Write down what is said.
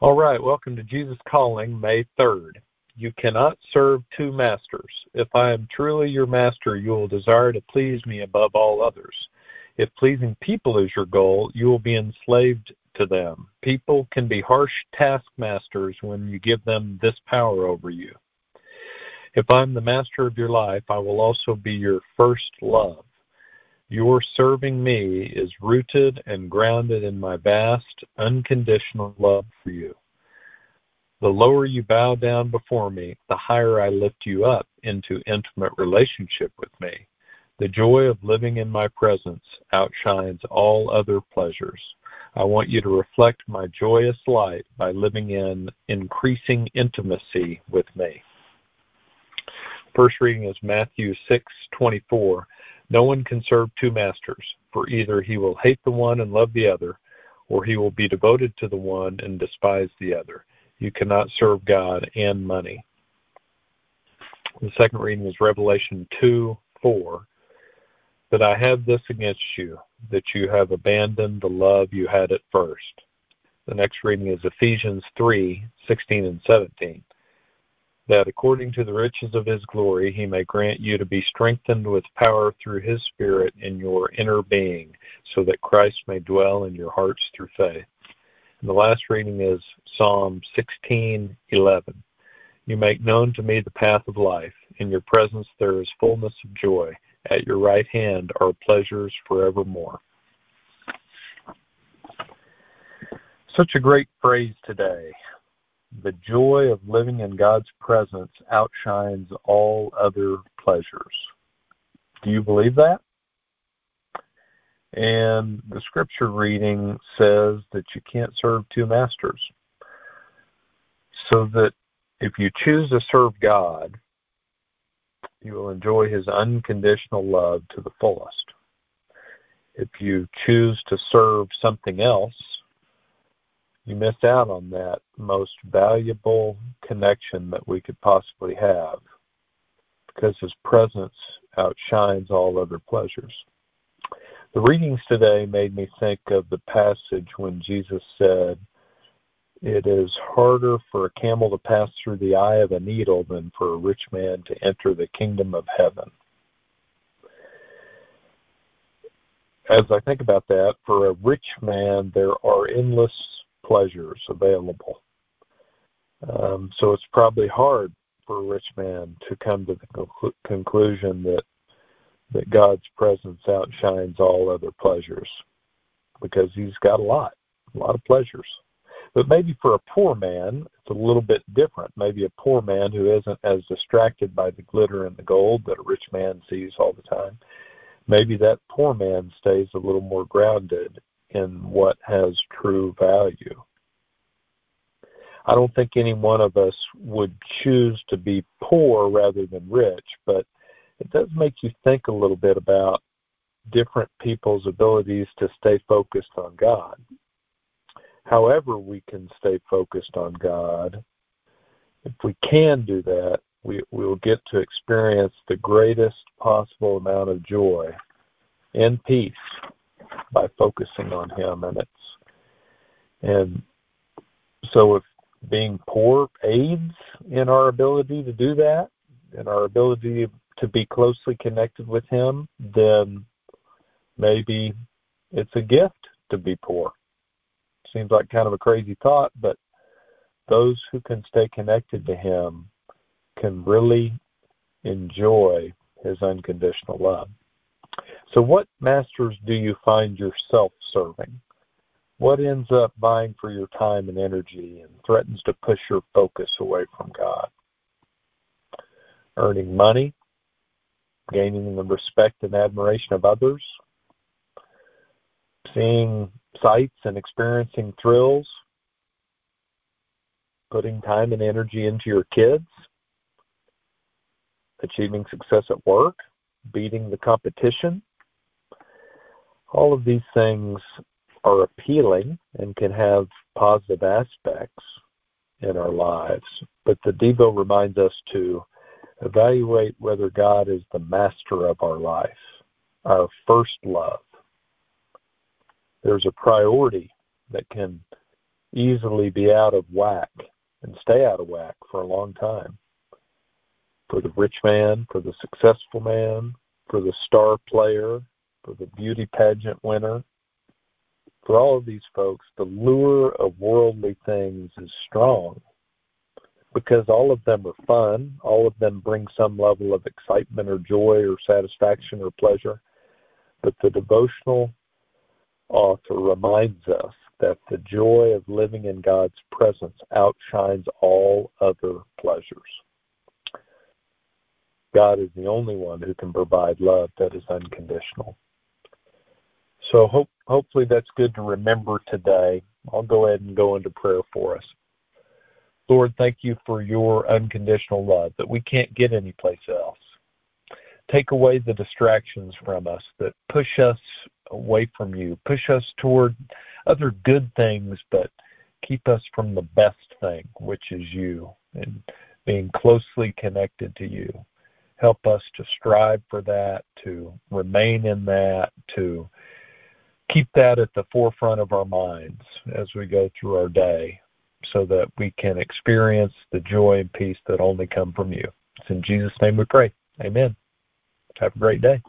All right, welcome to Jesus Calling, May 3rd. You cannot serve two masters. If I am truly your master, you will desire to please me above all others. If pleasing people is your goal, you will be enslaved to them. People can be harsh taskmasters when you give them this power over you. If I'm the master of your life, I will also be your first love. Your serving me is rooted and grounded in my vast, unconditional love for you. The lower you bow down before me, the higher I lift you up into intimate relationship with me. The joy of living in my presence outshines all other pleasures. I want you to reflect my joyous light by living in increasing intimacy with me. First reading is Matthew 6:24. No one can serve two masters, for either he will hate the one and love the other, or he will be devoted to the one and despise the other. You cannot serve God and money. The second reading is Revelation 2 4. But I have this against you, that you have abandoned the love you had at first. The next reading is Ephesians 3 16 and 17 that according to the riches of his glory he may grant you to be strengthened with power through his Spirit in your inner being, so that Christ may dwell in your hearts through faith. And the last reading is Psalm 16:11. You make known to me the path of life. In your presence there is fullness of joy. At your right hand are pleasures forevermore. Such a great phrase today the joy of living in God's presence outshines all other pleasures. Do you believe that? And the scripture reading says that you can't serve two masters. So that if you choose to serve God, you will enjoy his unconditional love to the fullest. If you choose to serve something else, you miss out on that most valuable connection that we could possibly have because his presence outshines all other pleasures. The readings today made me think of the passage when Jesus said, It is harder for a camel to pass through the eye of a needle than for a rich man to enter the kingdom of heaven. As I think about that, for a rich man, there are endless pleasures available. Um, so it's probably hard for a rich man to come to the conclu- conclusion that that God's presence outshines all other pleasures because he's got a lot, a lot of pleasures. But maybe for a poor man, it's a little bit different. Maybe a poor man who isn't as distracted by the glitter and the gold that a rich man sees all the time. Maybe that poor man stays a little more grounded in what has true value. I don't think any one of us would choose to be poor rather than rich, but it does make you think a little bit about different people's abilities to stay focused on God. However, we can stay focused on God, if we can do that, we will get to experience the greatest possible amount of joy and peace by focusing on him and it's and so if being poor aids in our ability to do that and our ability to be closely connected with him then maybe it's a gift to be poor. Seems like kind of a crazy thought but those who can stay connected to him can really enjoy his unconditional love so, what masters do you find yourself serving? What ends up buying for your time and energy and threatens to push your focus away from God? Earning money, gaining the respect and admiration of others, seeing sights and experiencing thrills, putting time and energy into your kids, achieving success at work, beating the competition, all of these things are appealing and can have positive aspects in our lives. But the Devo reminds us to evaluate whether God is the master of our life, our first love. There's a priority that can easily be out of whack and stay out of whack for a long time. For the rich man, for the successful man, for the star player, the beauty pageant winner, for all of these folks, the lure of worldly things is strong because all of them are fun. All of them bring some level of excitement or joy or satisfaction or pleasure. But the devotional author reminds us that the joy of living in God's presence outshines all other pleasures. God is the only one who can provide love that is unconditional. So hope, hopefully that's good to remember today. I'll go ahead and go into prayer for us. Lord, thank you for your unconditional love that we can't get anyplace else. Take away the distractions from us that push us away from you, push us toward other good things, but keep us from the best thing, which is you, and being closely connected to you. Help us to strive for that, to remain in that, to keep that at the forefront of our minds as we go through our day so that we can experience the joy and peace that only come from you. It's in Jesus' name we pray. Amen. Have a great day.